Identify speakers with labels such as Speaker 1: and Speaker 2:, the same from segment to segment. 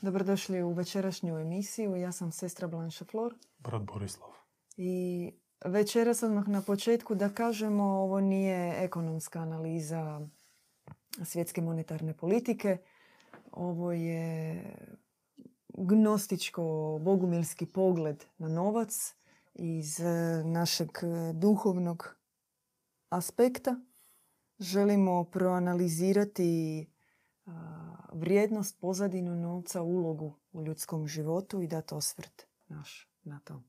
Speaker 1: Dobrodošli u večerašnju emisiju. Ja sam sestra Blanša Flor.
Speaker 2: Brat Borislav.
Speaker 1: I večeras odmah na početku da kažemo ovo nije ekonomska analiza svjetske monetarne politike. Ovo je gnostičko-bogumilski pogled na novac iz našeg duhovnog aspekta. Želimo proanalizirati vrijednost, pozadinu novca, ulogu u ljudskom životu i dati osvrt naš na to.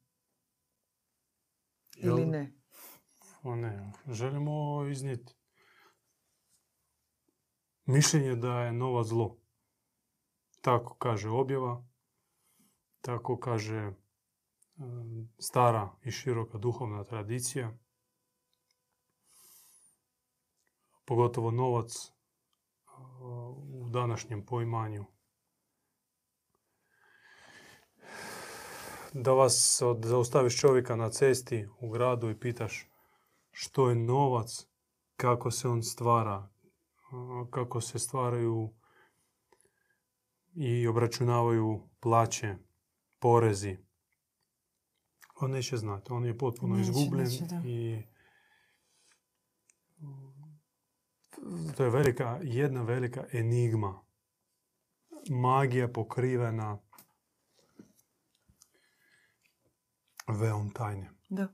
Speaker 1: Ili ne?
Speaker 2: O ne. Želimo iznijeti mišljenje da je novac zlo. Tako kaže objava, tako kaže stara i široka duhovna tradicija. Pogotovo novac u današnjem poimanju. Da vas zaustaviš čovjeka na cesti u gradu i pitaš što je novac, kako se on stvara, kako se stvaraju i obračunavaju plaće, porezi. On neće znati, on je potpuno izgubljen i to je velika, jedna velika enigma. Magija pokrivena veom tajne.
Speaker 1: Da.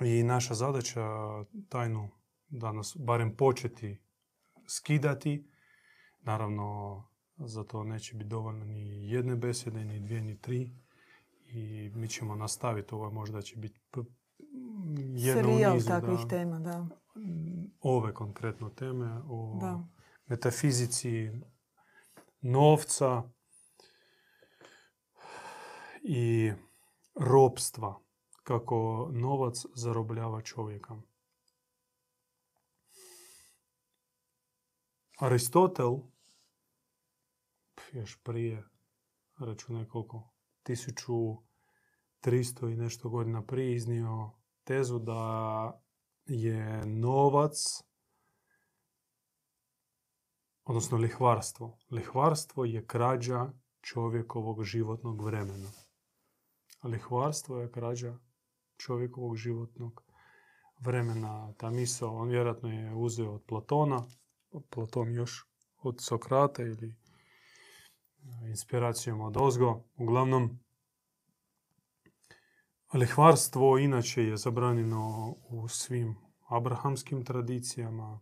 Speaker 2: I naša zadaća tajnu danas barem početi skidati. Naravno, za to neće biti dovoljno ni jedne besede, ni dvije, ni tri. I mi ćemo nastaviti. Ovo možda će biti
Speaker 1: jedno Serijal takvih tema, da
Speaker 2: ove konkretno teme o metafizici novca i ropstva, kako novac zarobljava čovjeka. Aristotel, još prije, reću nekoliko, 1300 i nešto godina prije iznio tezu da je novac, odnosno lihvarstvo. Lihvarstvo je krađa čovjekovog životnog vremena. Lihvarstvo je krađa čovjekovog životnog vremena. Ta misao, on vjerojatno je uzeo od Platona, Platon još od Sokrata ili inspiracijom od Ozgo. Uglavnom, Lihvarstvo inače je zabranjeno u svim abrahamskim tradicijama,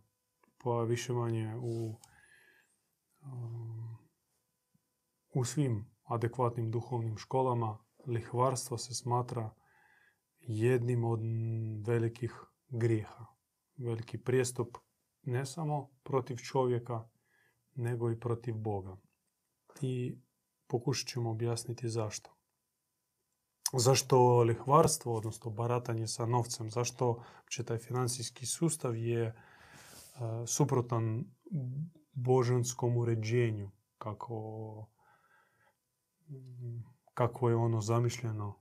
Speaker 2: pa više manje u, um, u svim adekvatnim duhovnim školama. Lihvarstvo se smatra jednim od velikih grijeha. Veliki prijestup ne samo protiv čovjeka, nego i protiv Boga. I pokušat ćemo objasniti zašto zašto lihvarstvo, odnosno baratanje sa novcem, zašto taj financijski sustav je e, suprotan božanskom uređenju, kako, kako je ono zamišljeno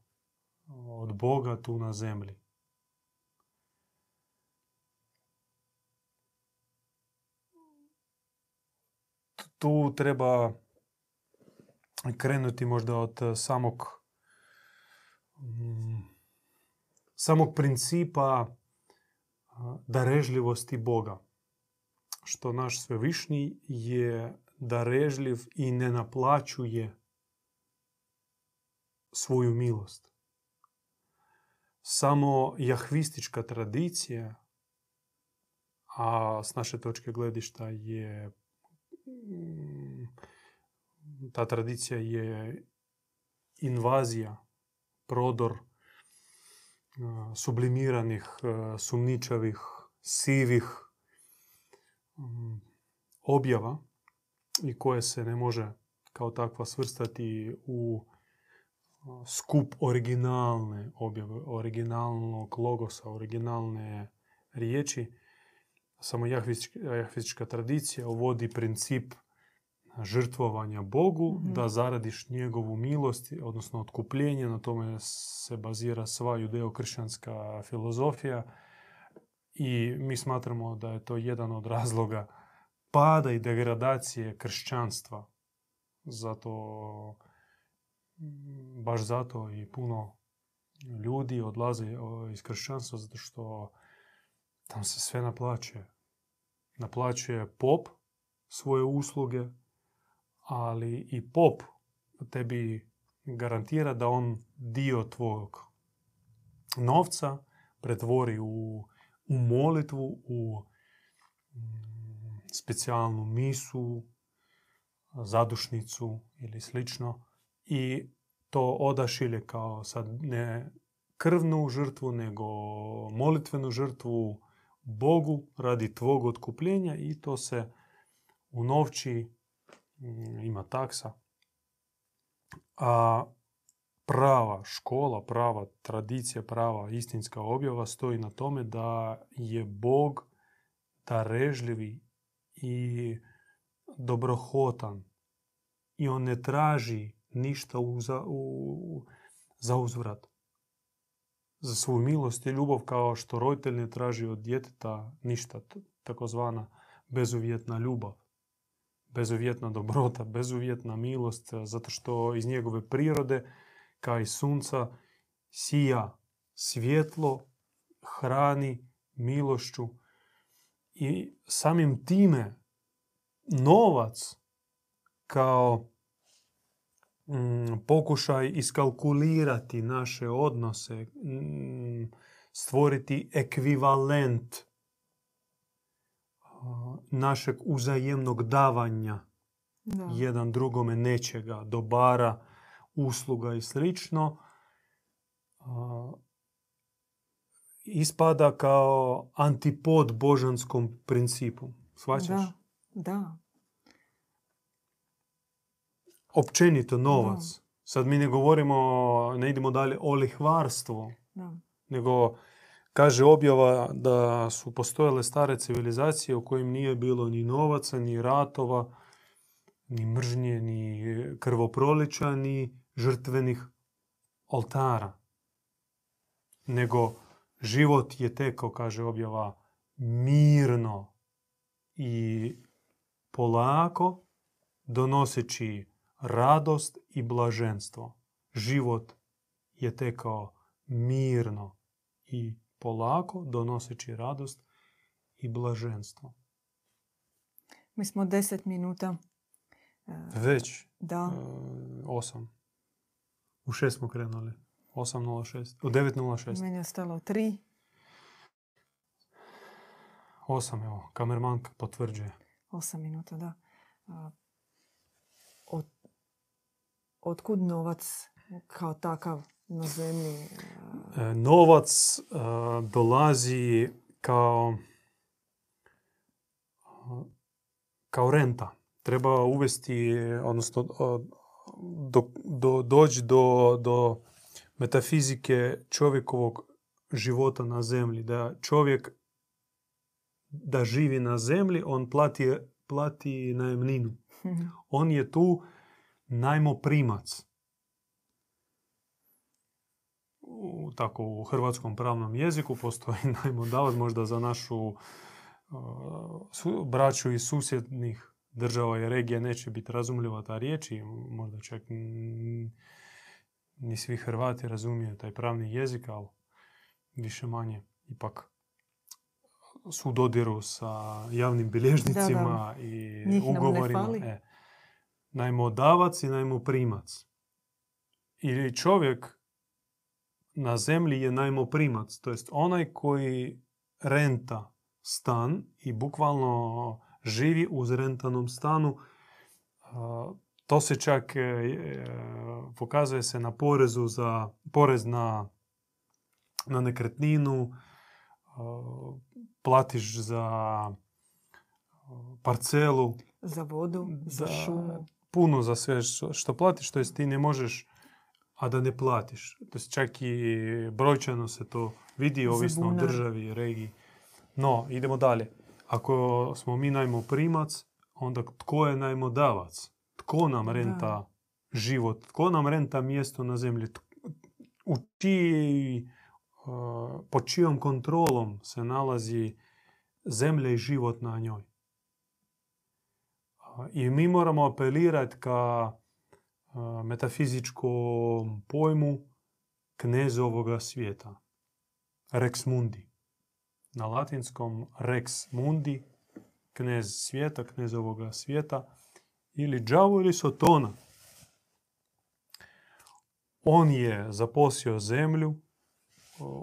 Speaker 2: od Boga tu na zemlji. Tu treba krenuti možda od samog samog principa darežljivosti Boga. Što naš svevišnji je darežljiv i ne naplaćuje svoju milost. Samo jahvistička tradicija, a s naše točke gledišta je ta tradicija je invazija prodor sublimiranih, sumničavih, sivih objava i koje se ne može kao takva svrstati u skup originalne objave, originalnog logosa, originalne riječi. Samo jahvistička tradicija uvodi princip žrtvovanja Bogu, mhm. da zaradiš njegovu milost, odnosno otkupljenje, na tome se bazira sva judeo-kršćanska filozofija i mi smatramo da je to jedan od razloga pada i degradacije kršćanstva Zato, baš zato i puno ljudi odlaze iz kršćanstva zato što tam se sve naplaćuje. Naplaćuje pop svoje usluge, ali i pop tebi garantira da on dio tvojeg novca pretvori u, u molitvu, u mm, specijalnu misu, zadušnicu ili slično i to odašilje kao sad ne krvnu žrtvu, nego molitvenu žrtvu Bogu radi tvog otkupljenja i to se u novči ima taksa. A prava škola, prava tradicija, prava istinska objava stoji na tome da je Bog darežljivi i dobrohotan i on ne traži ništa u, za, u, za uzvrat. Za svoju milost i ljubav kao što roditelj ne traži od djeteta ništa, takozvana bezuvjetna ljubav, bezuvjetna dobrota, bezuvjetna milost, zato što iz njegove prirode, kao i sunca, sija svjetlo, hrani milošću i samim time novac kao mm, pokušaj iskalkulirati naše odnose, mm, stvoriti ekvivalent našeg uzajemnog davanja jedan drugome nečega, dobara, usluga i slično, ispada kao antipod božanskom principu. Svaćaš?
Speaker 1: Da, da.
Speaker 2: Općenito novac. Sad mi ne govorimo, ne idemo dalje o lihvarstvu, nego kaže objava da su postojale stare civilizacije u kojim nije bilo ni novaca, ni ratova, ni mržnje, ni krvoprolića, ni žrtvenih oltara. Nego život je tekao, kaže objava, mirno i polako donoseći radost i blaženstvo. Život je tekao mirno i polako donoseći radost i blaženstvo.
Speaker 1: Mi smo deset minuta.
Speaker 2: E, Već?
Speaker 1: Da.
Speaker 2: E, osam. U šest smo krenuli. 8.06. U 9.06.
Speaker 1: Meni je stalo tri.
Speaker 2: Osam, evo. Kamerman potvrđuje.
Speaker 1: Osam minuta, da. Od, otkud novac kao takav na zemlji?
Speaker 2: E, novac dolazi kao kao renta. Treba uvesti, odnosno do, do, doći do, do metafizike čovjekovog života na zemlji. Da čovjek da živi na zemlji, on plati, plati najemninu. On je tu najmoprimac. U, tako u hrvatskom pravnom jeziku postoji najmodavac možda za našu uh, braću iz susjednih država i regija neće biti razumljiva ta riječ i možda čak ni svi Hrvati razumiju taj pravni jezik, ali više manje ipak su dodiru sa javnim bilježnicima i ugovorima. E, najmodavac i najmoprimac. I čovjek na zemlji je najmoprimac, to jest onaj koji renta stan i bukvalno živi u zrentanom stanu. To se čak e, e, pokazuje se na porezu za porez na, na nekretninu, platiš za parcelu.
Speaker 1: Za vodu, za, šumu.
Speaker 2: Puno za sve što platiš, to jest ti ne možeš, a da ne platiš. To čak i brojčano se to vidi, ovisno o državi i regiji. No, idemo dalje. Ako smo mi najmoprimac, onda tko je najmodavac? Tko nam renta život? Tko nam renta mjesto na zemlji? U čiji, pod čijom kontrolom se nalazi zemlja i život na njoj? I mi moramo apelirati ka metafizičkom pojmu knezovoga svijeta. Rex mundi. Na latinskom rex mundi, knez svijeta, knez ovoga svijeta, ili đavo ili sotona. On je zaposio zemlju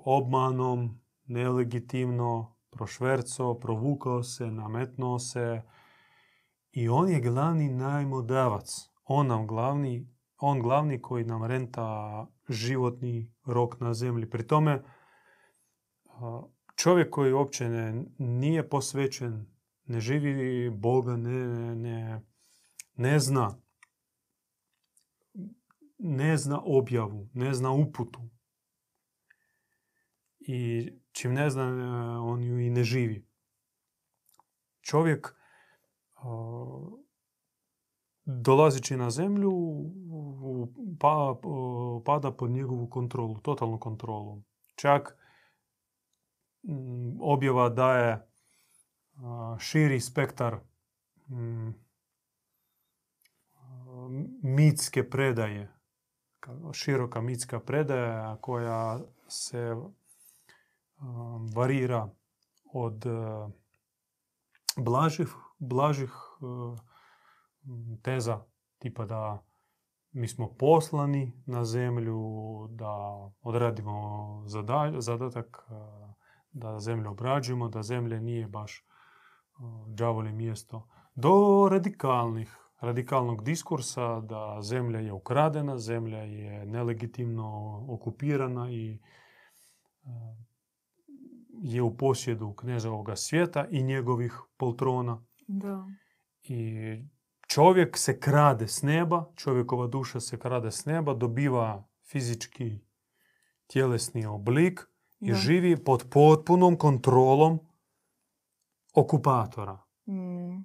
Speaker 2: obmanom, nelegitimno, prošverco, provukao se, nametnuo se i on je glavni najmodavac. On nam glavni, on glavni koji nam renta životni rok na zemlji. Pri tome čovjek koji uopće ne, nije posvećen, ne živi Boga, ne, ne, ne zna ne zna objavu, ne zna uputu. I čim ne zna, on ju i ne živi. Čovjek dolazeći na zemlju pa, pada pod njegovu kontrolu, totalnu kontrolu. Čak objava daje širi spektar mitske predaje, široka mitska predaja koja se varira od blažih, blažih teza tipa da mi smo poslani na zemlju, da odradimo zadatak, da zemlju obrađujemo, da zemlja nije baš džavoli mjesto, do radikalnih, radikalnog diskursa da zemlja je ukradena, zemlja je nelegitimno okupirana i je u posjedu ovoga svijeta i njegovih poltrona.
Speaker 1: Da.
Speaker 2: I čovjek se krade s neba, čovjekova duša se krade s neba, dobiva fizički tjelesni oblik i živi pod potpunom kontrolom okupatora.
Speaker 1: Mm.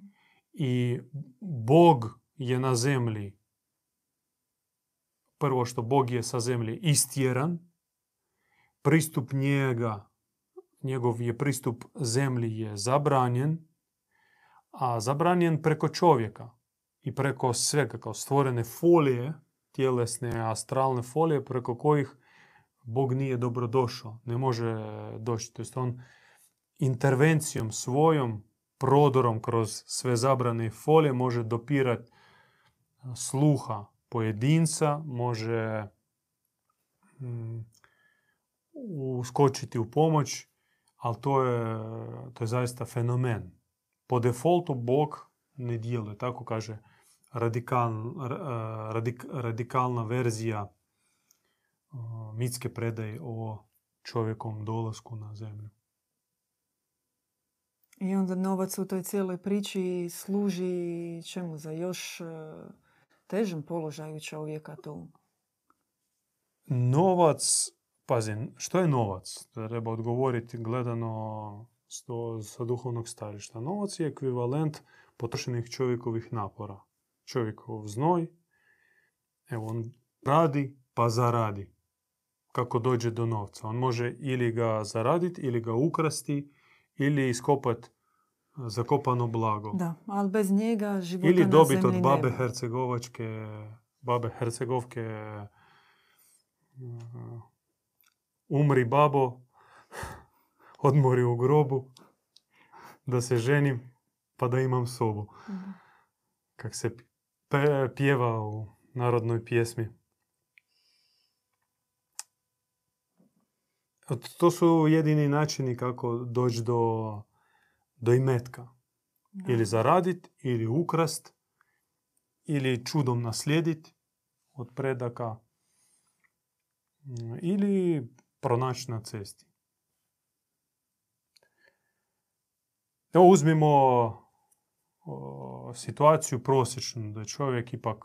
Speaker 2: I Bog je na zemlji, prvo što Bog je sa zemlji istjeran, pristup njega, njegov je pristup zemlji je zabranjen, a zabranjen preko čovjeka i preko svega kao stvorene folije, tjelesne astralne folije preko kojih Bog nije dobrodošao, ne može doći. To on intervencijom svojom, prodorom kroz sve zabrane folije može dopirati sluha pojedinca, može mm, uskočiti u pomoć, ali to je, to je zaista fenomen. Po defaultu Bog ne djeluje, tako kaže radikal, radik, radikalna verzija mitske predaje o čovjekom dolasku na zemlju.
Speaker 1: I onda novac u toj cijeloj priči služi čemu? Za još e, težem položaju čovjeka tu?
Speaker 2: Novac, pazi, što je novac? Treba odgovoriti gledano sa duhovnog starišta. Novac je ekvivalent potrošenih čovjekovih napora. Čovjekov znoj, evo on radi pa zaradi. Kako dođe do novca. On može ili ga zaraditi, ili ga ukrasti, ili iskopati zakopano blago.
Speaker 1: Da, ali bez njega života
Speaker 2: Ili dobiti
Speaker 1: od
Speaker 2: babe Hercegovačke, babe Hercegovke umri babo, odmori u grobu, da se ženim, pa da imam sobu.
Speaker 1: Mhm.
Speaker 2: Kak se pjeva u narodnoj pjesmi. To su jedini načini kako doći do, do imetka. Ili zaradit, ili ukrast, ili čudom naslijedit od predaka, ili pronaći na cesti. Evo uzmimo situaciju prosječnu, da čovjek ipak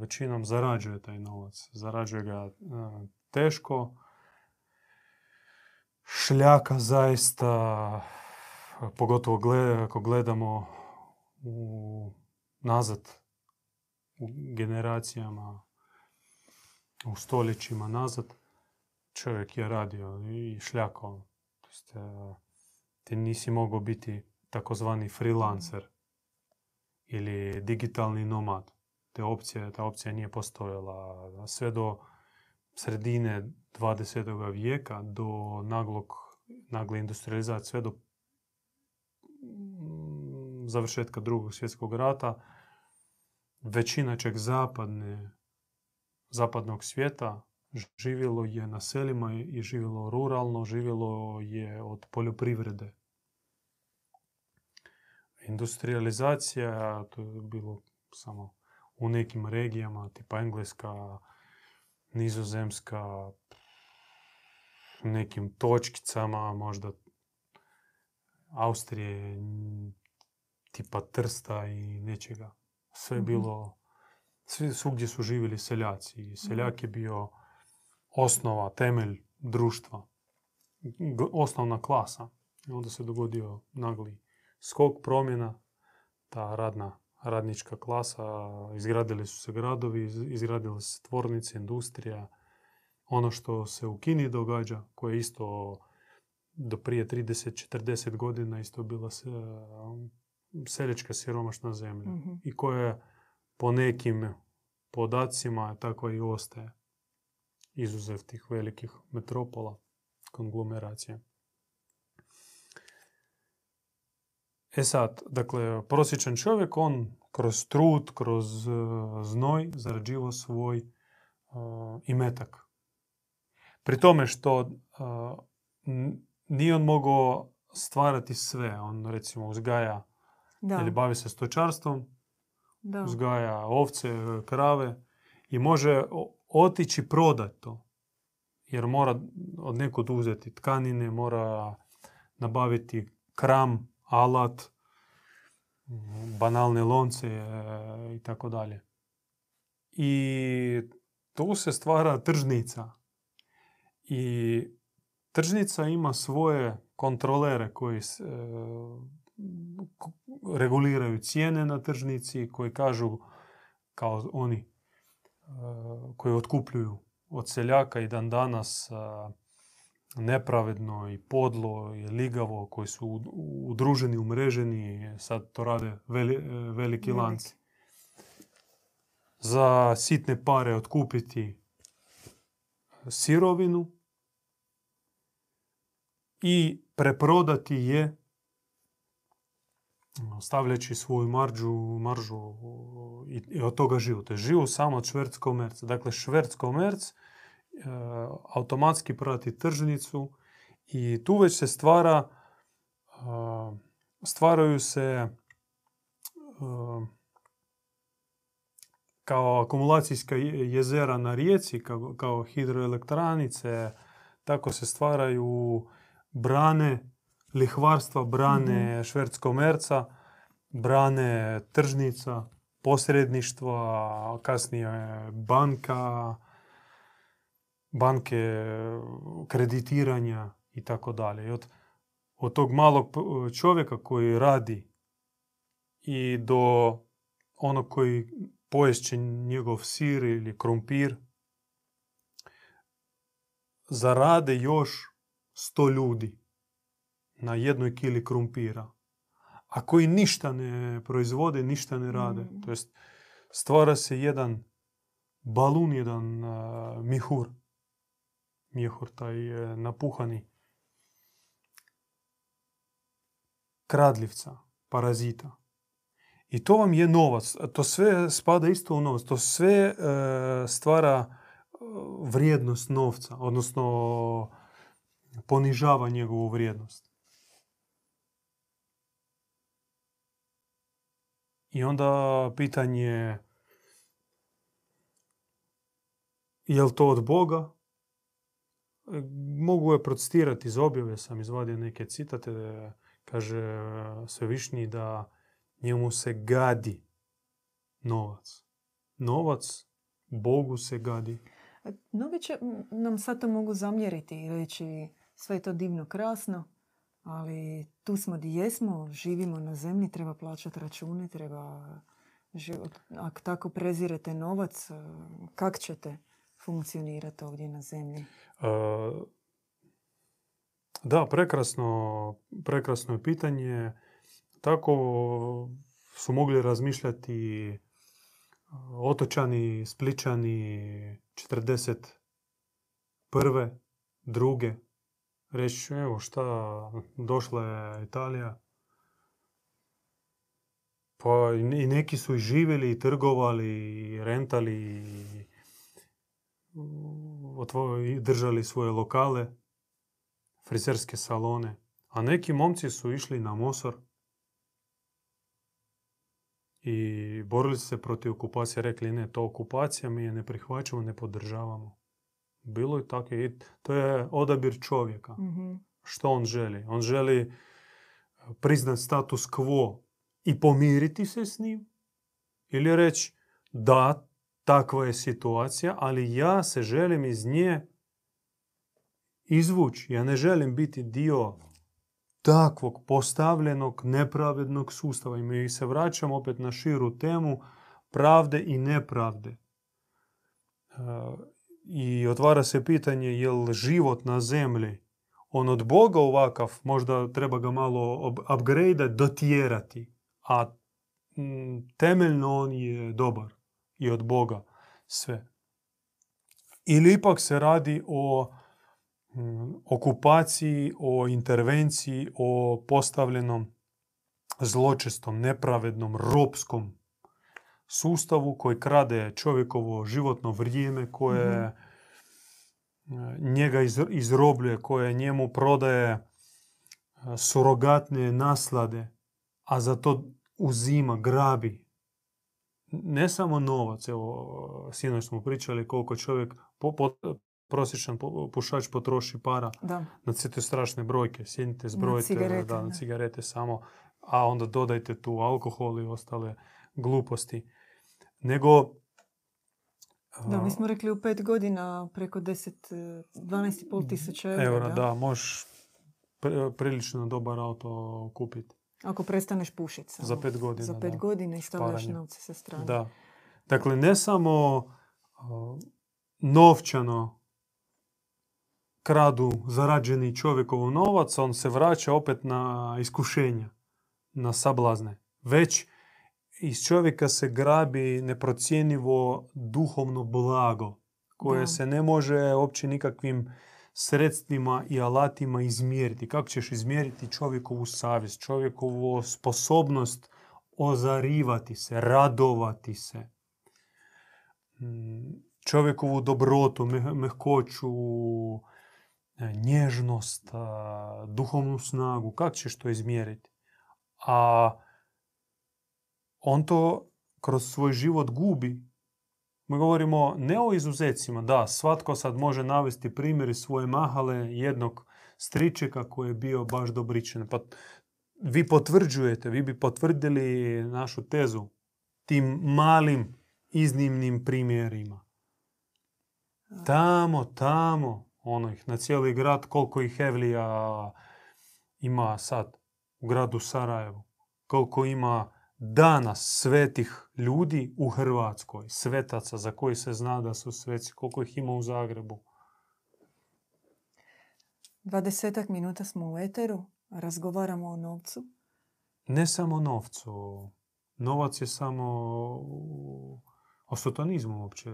Speaker 2: većinom zarađuje taj novac. Zarađuje ga teško, šljaka zaista, pogotovo ako gledamo u, nazad u generacijama, u stoljećima nazad, čovjek je radio i šljakao. Ti nisi mogao biti takozvani freelancer. Ili digitalni nomad. Te opcije, ta opcija nije postojala sve do sredine 20. vijeka, do naglog, nagle industrializacije, sve do mm, završetka drugog svjetskog rata. Većina čeg zapadne, zapadnog svijeta živjelo je na selima i živjelo ruralno, živjelo je od poljoprivrede. Industrializacija, to je bilo samo u nekim regijama, tipa Engleska, Nizozemska, nekim točkicama, možda Austrije, tipa Trsta i nečega. Sve je
Speaker 1: Mhm.
Speaker 2: bilo, svi, svugdje su živjeli seljaci. I seljak je bio osnova, temelj društva. Osnovna klasa. I onda se dogodio nagli skok promjena. Ta radna, radnička klasa, izgradili su se gradovi, iz- izgradile se tvornice, industrija. Ono što se u Kini događa, koje je isto do prije 30-40 godina isto bila se, seljačka siromašna zemlja
Speaker 1: Mhm.
Speaker 2: i koja po nekim podacima tako i ostaje izuzev tih velikih metropola, konglomeracije. E sad, dakle, prosječan čovjek, on kroz trud, kroz eh, znoj zarađivao svoj eh, imetak. Pri tome što n- nije on mogao stvarati sve. On recimo uzgaja
Speaker 1: Da,
Speaker 2: ili bavi se stočarstvom,
Speaker 1: da.
Speaker 2: uzgaja ovce, krave i može otići prodati to. Jer mora od nekud uzeti tkanine, mora nabaviti kram, alat, banalne lonce e, i tako dalje. I tu se stvara tržnica. I tržnica ima svoje kontrolere koji e, reguliraju cijene na tržnici, koji kažu kao oni e, koji otkupljuju od seljaka i dan danas nepravedno i podlo i ligavo, koji su ud- udruženi, umreženi, sad to rade veli- e, veliki lanci. Za sitne pare otkupiti sirovinu i preprodati je stavljajući svoju maržu, maržu i, i od toga živu. To je živu samo od šverc komerca. Dakle, šverc komerc automatski prati tržnicu i tu već se stvara e, stvaraju se e, kao akumulacijska je- jezera na rijeci, kao, kao hidroelektranice, tako se stvaraju brane lihvarstva, brane šverc komerca, brane tržnica, posredništva, kasnije banka, banke kreditiranja i tako dalje. I od, od tog malog čovjeka koji radi i do onog koji poješće njegov sir ili krompir, zarade još sto ljudi na jednoj kili krumpira, a koji ništa ne proizvode, ništa ne rade.
Speaker 1: Mm.
Speaker 2: To jest, stvara se jedan balun, jedan a, mihur, mjehur, taj e, napuhani kradljivca, parazita. I to vam je novac. To sve spada isto u novac. To sve e, stvara e, vrijednost novca, odnosno ponižava njegovu vrijednost. I onda pitanje je li to od Boga? Mogu je protestirati iz objave, sam izvadio neke citate, kaže Svevišnji da njemu se gadi novac. Novac Bogu se gadi.
Speaker 1: Mnogi će nam sad to mogu zamjeriti i reći sve je to divno, krasno, ali tu smo di jesmo, živimo na zemlji, treba plaćati račune, treba život. Ako tako prezirete novac, kak ćete funkcionirati ovdje na zemlji?
Speaker 2: Da, prekrasno, prekrasno je pitanje. Tako su mogli razmišljati otočani, spličani, 41. druge. Reći, evo šta, došla je Italija. Pa i neki su i živjeli, i trgovali, i rentali, i držali svoje lokale, frizerske salone. A neki momci su išli na Mosor i borili se protiv okupacije. Rekli ne, to okupacija mi je ne prihvaćamo, ne podržavamo. Bilo je tako. I to je odabir čovjeka.
Speaker 1: Mhm.
Speaker 2: Što on želi? On želi priznat status quo i pomiriti se s njim ili reći da, takva je situacija, ali ja se želim iz nje izvući. Ja ne želim biti dio takvog postavljenog nepravednog sustava. I mi se vraćamo opet na širu temu pravde i nepravde. E, I otvara se pitanje je li život na zemlji on od Boga ovakav, možda treba ga malo upgrade dotjerati, a temeljno on je dobar i od Boga sve. Ili ipak se radi o okupaciji, o intervenciji, o postavljenom zločestom, nepravednom, ropskom sustavu koji krade čovjekovo životno vrijeme, koje njega izrobljuje, koje njemu prodaje surogatne naslade, a za to uzima, grabi. Ne samo novac, evo, sinoć smo pričali koliko čovjek prosječan pušač potroši para
Speaker 1: da.
Speaker 2: na sve te strašne brojke. Sjednite, zbrojite
Speaker 1: na cigarete,
Speaker 2: da, na cigarete samo, a onda dodajte tu alkohol i ostale gluposti. Nego...
Speaker 1: Da, mi smo rekli u pet godina preko 10, 12,5 tisuća eura.
Speaker 2: Eura, da, da možeš prilično dobar auto kupiti.
Speaker 1: Ako prestaneš pušiti.
Speaker 2: Za pet godina,
Speaker 1: Za pet godina i stavljaš novce sa strane.
Speaker 2: Da. Dakle, ne samo novčano kradu zarađeni čovjekov novac, on se vraća opet na iskušenja, na sablazne. Već iz čovjeka se grabi neprocjenivo duhovno blago, koje se ne može uopće nikakvim sredstvima i alatima izmjeriti. Kako ćeš izmjeriti čovjekovu savjest, čovjekovu sposobnost ozarivati se, radovati se, mm, čovjekovu dobrotu, mehkoću, E, nježnost, duhovnu snagu, kako ćeš to izmjeriti? A on to kroz svoj život gubi. Mi govorimo ne o izuzecima, da, svatko sad može navesti primjer iz svoje mahale jednog stričeka koji je bio baš dobričan. Pa vi potvrđujete, vi bi potvrdili našu tezu tim malim iznimnim primjerima. Tamo, tamo, ono ih na cijeli grad, koliko ih Evlija ima sad u gradu Sarajevu, koliko ima danas svetih ljudi u Hrvatskoj, svetaca za koji se zna da su sveci, koliko ih ima u Zagrebu.
Speaker 1: Dvadesetak minuta smo u eteru, razgovaramo o novcu.
Speaker 2: Ne samo o novcu. Novac je samo o sotonizmu uopće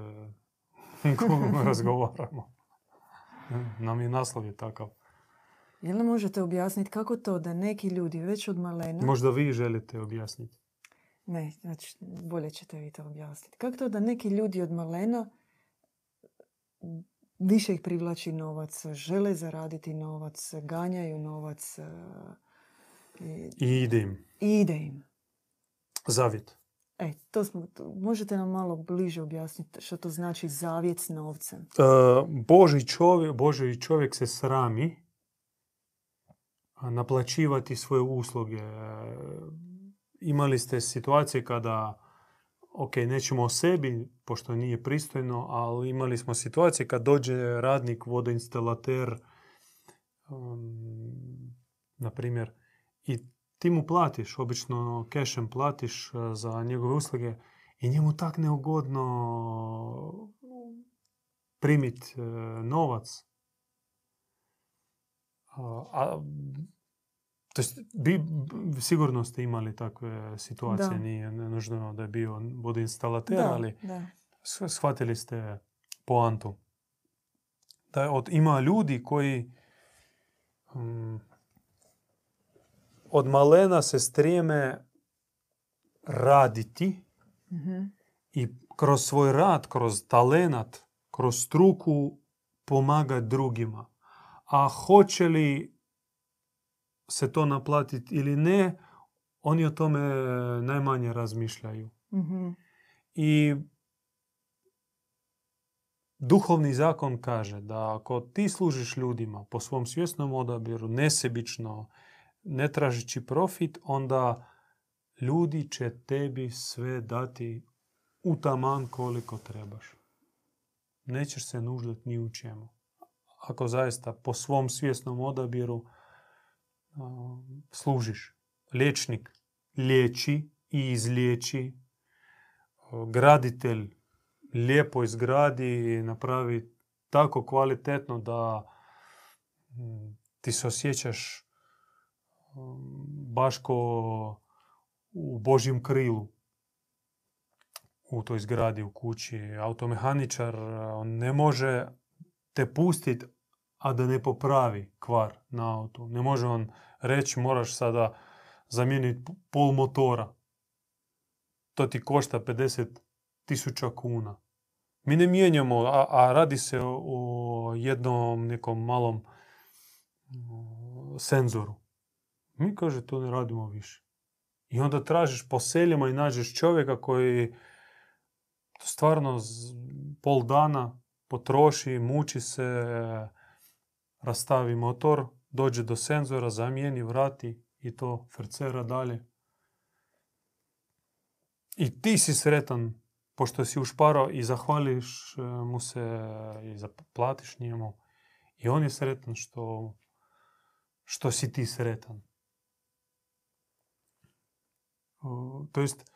Speaker 2: razgovaramo. Nam je naslov je takav.
Speaker 1: Jel nam možete objasniti kako to da neki ljudi već od malena...
Speaker 2: Možda vi želite objasniti.
Speaker 1: Ne, znači bolje ćete vi to objasniti. Kako to da neki ljudi od malena više ih privlači novac, žele zaraditi novac, ganjaju novac. E,
Speaker 2: I ide im.
Speaker 1: I ide im.
Speaker 2: Zavjet.
Speaker 1: E, to smo, možete nam malo bliže objasniti što to znači zavjet s novcem? E,
Speaker 2: Boži čovjek, Boži čovjek se srami naplaćivati svoje usluge. Imali ste situacije kada, ok, nećemo o sebi, pošto nije pristojno, ali imali smo situacije kad dođe radnik, vodoinstalater, um, na primjer, i ti mu platiš, obično kešem platiš e, za njegove usluge i njemu tak neugodno primit e, novac. A, To jest, bi, sigurno ste imali takve situacije,
Speaker 1: Da.
Speaker 2: nije nužno da je bio vodoinstalater,
Speaker 1: Da,
Speaker 2: ali
Speaker 1: da.
Speaker 2: sh- shvatili ste poantu. Da od, ima ljudi koji mm, od malena se strijeme raditi
Speaker 1: Mhm.
Speaker 2: i kroz svoj rad, kroz talenat, kroz struku pomagati drugima. A hoće li se to naplatiti ili ne, oni o tome najmanje razmišljaju.
Speaker 1: Mhm.
Speaker 2: I duhovni zakon kaže da ako ti služiš ljudima po svom svjesnom odabiru, nesebično, ne tražići profit, onda ljudi će tebi sve dati u taman koliko trebaš. Nećeš se nuždati ni u čemu. Ako zaista po svom svjesnom odabiru služiš. Liječnik liječi i izliječi. Graditelj lijepo izgradi i napravi tako kvalitetno da ti se osjećaš baš ko u Božjem krilu u toj zgradi u kući. Automehaničar on ne može te pustiti, a da ne popravi kvar na autu. Ne može on reći moraš sada zamijeniti pol motora. To ti košta 50 tisuća kuna. Mi ne mijenjamo, a, a radi se o, jednom nekom malom senzoru. Mi kaže to ne radimo više. I onda tražiš po seljima i nađeš čovjeka koji stvarno pol dana potroši, muči se, rastavi motor, dođe do senzora, zamijeni, vrati i to frcera dalje. I ti si sretan pošto si ušparao i zahvališ e, mu se i zaplatiš njemu. I on je sretan što, što si ti sretan. To jest,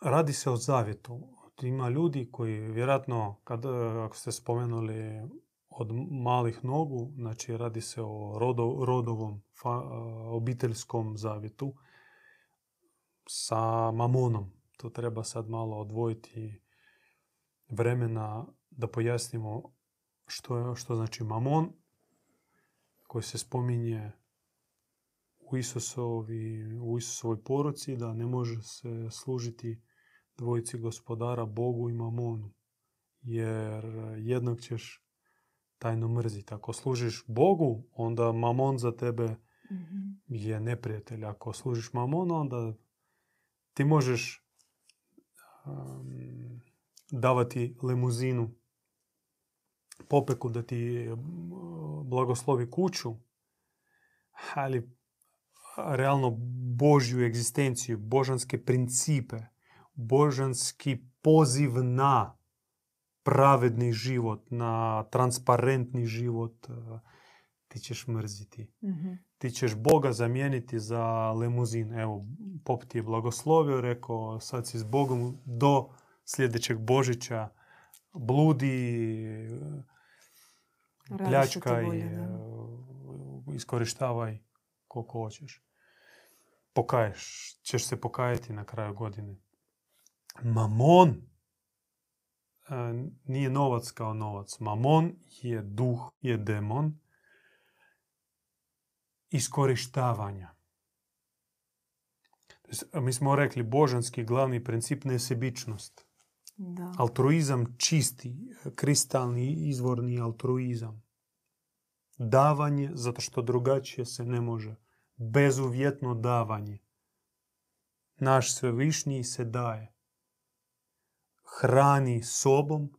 Speaker 2: radi se o zavjetu. Ima ljudi koji vjerojatno, kad, e, ako ste spomenuli od malih nogu, znači radi se o rodo, rodovom, fa, e, obiteljskom zavjetu sa mamonom. To treba sad malo odvojiti vremena da pojasnimo što, je, što znači mamon koji se spominje u, Isusovi, u Isusovoj poruci da ne može se služiti dvojici gospodara, Bogu i mamonu. Jer jednog ćeš tajno mrziti. Ako služiš Bogu, onda mamon za tebe
Speaker 1: Mhm.
Speaker 2: je neprijatelj. Ako služiš mamonu, onda ti možeš um, davati limuzinu popeku da ti blagoslovi kuću, ali realno Božju egzistenciju, božanske principe, božanski poziv na pravedni život, na transparentni život, uh, ti ćeš mrziti.
Speaker 1: Mhm.
Speaker 2: Ti ćeš Boga zamijeniti za limuzin. Evo, pop ti je blagoslovio, rekao sad si s Bogom do sljedećeg Božića. Bludi, pljačkaj, e, iskorištavaj koliko hoćeš. Pokaješ, ćeš se pokajati na kraju godine. Mamon e, nije novac kao novac. Mamon je duh, je demon iskorištavanja. To jest, Mi smo rekli božanski glavni princip nesebičnost.
Speaker 1: Da.
Speaker 2: Altruizam čisti, kristalni, izvorni altruizam. Davanje zato što drugačije se ne može. Bezuvjetno davanje. Naš svevišnji se daje. Hrani sobom,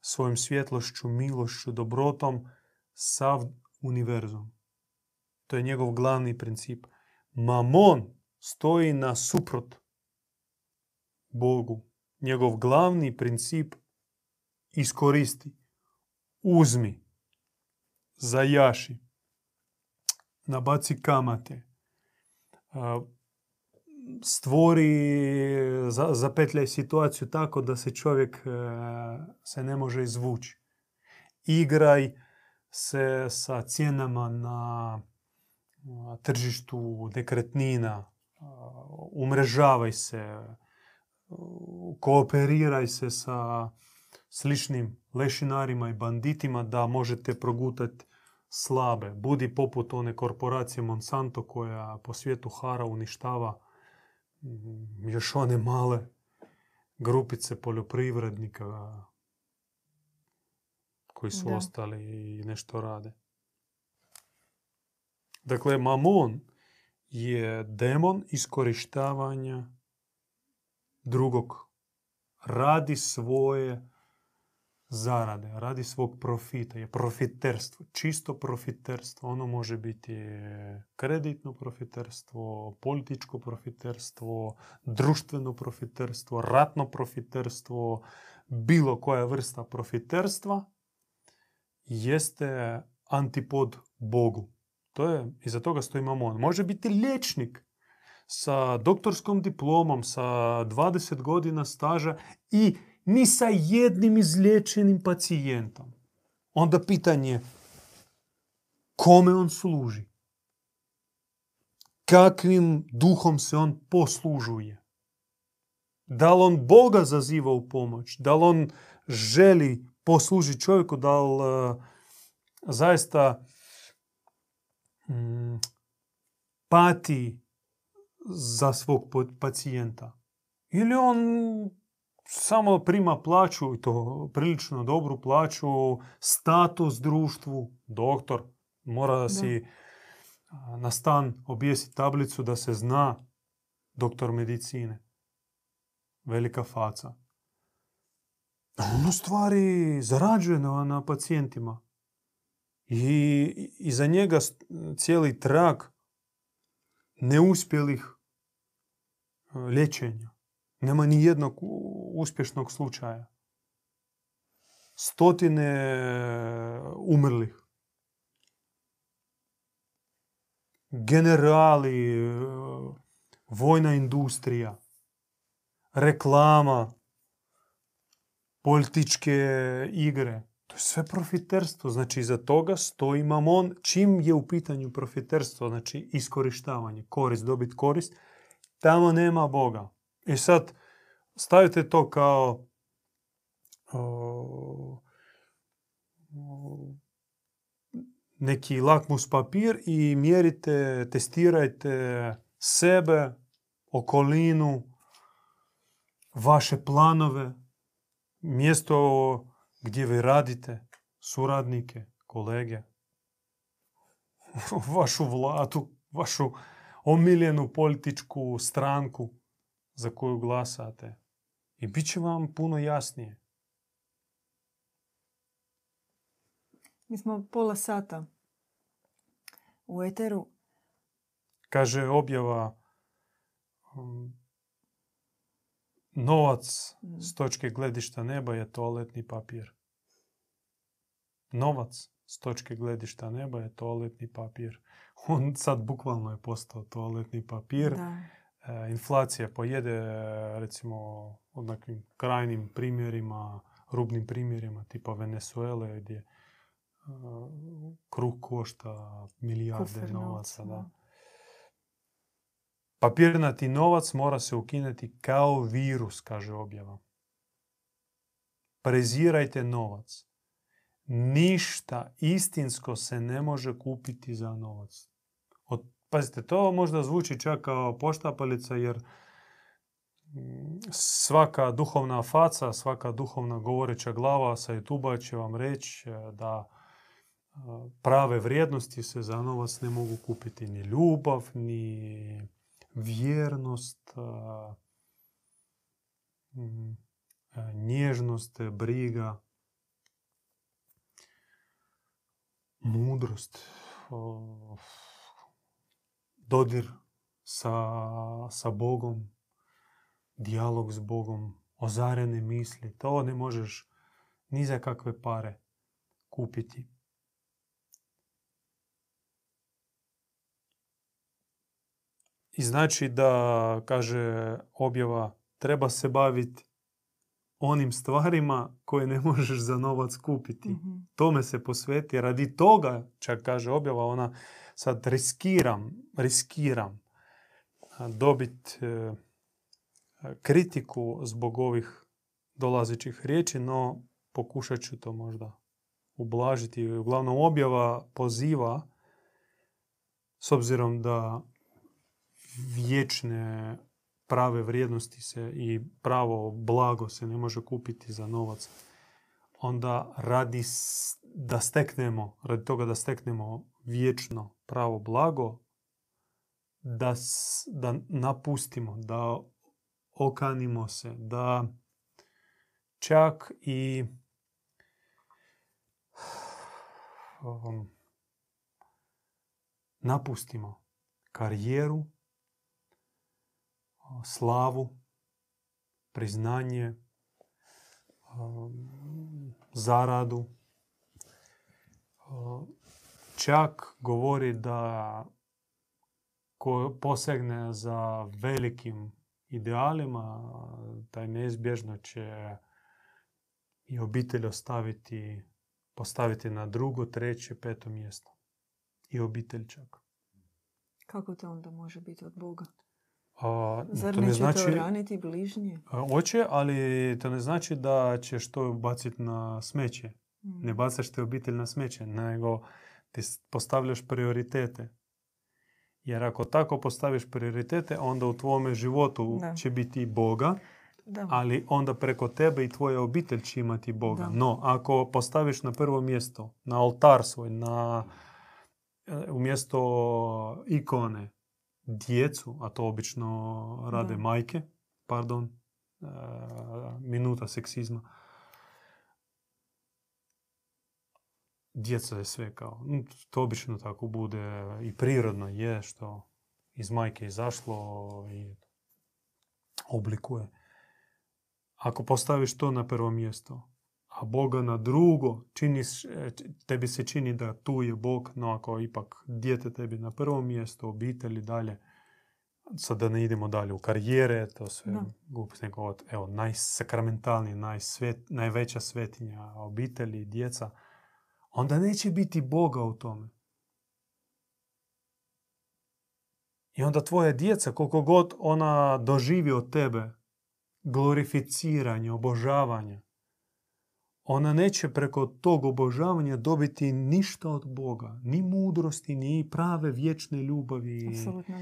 Speaker 2: svojom svjetlošću, milošću, dobrotom sav univerzum. To je njegov glavni princip. Mamon stoji na suprot Bogu. Njegov glavni princip iskoristi, uzmi, zajaši, nabaci kamate, stvori, zapetljaj situaciju tako da se čovjek e, se ne može izvući. Igraj se sa cijenama na tržištu nekretnina, umrežavaj se, kooperiraj se sa sličnim lešinarima i banditima da možete progutati slabe. Budi poput one korporacije Monsanto koja po svijetu hara uništava još one male grupice poljoprivrednika koji su ostali i nešto rade. Dakle, mamon je demon iskorištavanja drugog. Radi svoje zarade, radi svog profita. Je profiterstvo, čisto profiterstvo. Ono može biti kreditno profiterstvo, političko profiterstvo, društveno profiterstvo, ratno profiterstvo, bilo koja vrsta profiterstva jeste antipod Bogu. To je, iza toga stoji mamon. Može biti liječnik sa doktorskom diplomom, sa 20 godina staža i ni sa jednim izliječenim pacijentom. Onda pitanje kome on služi? Kakvim duhom se on poslužuje? Da li on Boga zaziva u pomoć? Da li on želi poslužiti čovjeku? Da li uh, zaista mm, pati za svog pacijenta? Ili on samo prima plaću, i to prilično dobru plaću, status društvu, doktor, mora da si na stan objesiti tablicu da se zna doktor medicine. Velika faca. On u stvari zarađuje na, na pacijentima. I, I za njega cijeli trak neuspjelih liječenja. Nema ni jednog uspješnog slučaja. Stotine umrlih. Generali, vojna industrija, reklama, političke igre. To je sve profiterstvo. Znači, iza toga stoji mamon. Čim je u pitanju profiterstvo, znači iskorištavanje, korist, dobit korist, tamo nema Boga. I sad stavite to kao neki lakmus papir i mjerite, testirajte sebe, okolinu, vaše planove, mjesto gdje vi radite, suradnike, kolege, vašu vladu, vašu omiljenu političku stranku za koju glasate. I bit će vam puno jasnije.
Speaker 1: Mi smo pola sata u eteru.
Speaker 2: Kaže objava um, novac mm. s točke gledišta neba je toaletni papir. Novac s točke gledišta neba je toaletni papir. On sad bukvalno je postao toaletni papir. Da. E, inflacija pojede recimo odnakim krajnim primjerima, rubnim primjerima tipa Venezuele gdje uh, kruh košta milijarde novaca. Da. Papirnati novac mora se ukinuti kao virus, kaže objava. Prezirajte novac. Ništa istinsko se ne može kupiti za novac. Pazite, to možda zvuči čak kao poštapalica jer mm, svaka duhovna faca, svaka duhovna govoreća glava sa youtube će vam reći e, da e, prave vrijednosti se za novac ne mogu kupiti ni ljubav, ni vjernost, e, mm, nježnost, briga, mudrost dodir sa, sa Bogom, dijalog s Bogom, ozarene misli. To ne možeš ni za kakve pare kupiti. I znači da, kaže objava, treba se baviti onim stvarima koje ne možeš za novac kupiti.
Speaker 1: Mhm.
Speaker 2: Tome se posveti. Radi toga, čak kaže objava, ona sad riskiram, riskiram dobiti kritiku zbog ovih dolazećih riječi, no pokušat ću to možda ublažiti. Uglavnom objava poziva, s obzirom da vječne prave vrijednosti se i pravo blago se ne može kupiti za novac, onda radi da steknemo, radi toga da steknemo vječno pravo blago, da, da napustimo, da okanimo se, da čak i um, napustimo karijeru, slavu, priznanje, um, zaradu. Uh, Čak govori da ko posegne za velikim idealima, taj neizbježno će i obitelj ostaviti, postaviti na drugo, treće, peto mjesto. I obitelj čak.
Speaker 1: Kako to onda može biti od Boga?
Speaker 2: A,
Speaker 1: Zar
Speaker 2: to ne
Speaker 1: neće
Speaker 2: znači,
Speaker 1: to raniti bližnje?
Speaker 2: A, Hoće, ali to ne znači da ćeš to baciti na smeće.
Speaker 1: Mm.
Speaker 2: Ne bacaš te obitelj na smeće, nego ti postavljaš prioritete. Jer ako tako postaviš prioritete, onda u tvome životu
Speaker 1: Da.
Speaker 2: će biti Boga,
Speaker 1: Da.
Speaker 2: ali onda preko tebe i tvoja obitelj će imati Boga.
Speaker 1: Da.
Speaker 2: No, ako postaviš na prvo mjesto, na oltar svoj, na, e, umjesto ikone, djecu, a to obično rade
Speaker 1: Da.
Speaker 2: majke, pardon, e, minuta seksizma, djeca je sve kao, mm, to obično tako bude i prirodno je što iz majke izašlo i oblikuje. Ako postaviš to na prvo mjesto, a Boga na drugo, činiš, tebi se čini da tu je Bog, no ako ipak dijete tebi na prvo mjesto, obitelj i dalje, sad da ne idemo dalje u karijere, to sve
Speaker 1: Da.
Speaker 2: glupost, evo, najsakramentalniji, najsvet, najveća svetinja, obitelji, djeca, onda neće biti Boga u tome. I onda tvoja djeca, koliko god ona doživi od tebe glorificiranje, obožavanje, ona neće preko tog obožavanja dobiti ništa od Boga. Ni mudrosti, ni prave vječne ljubavi,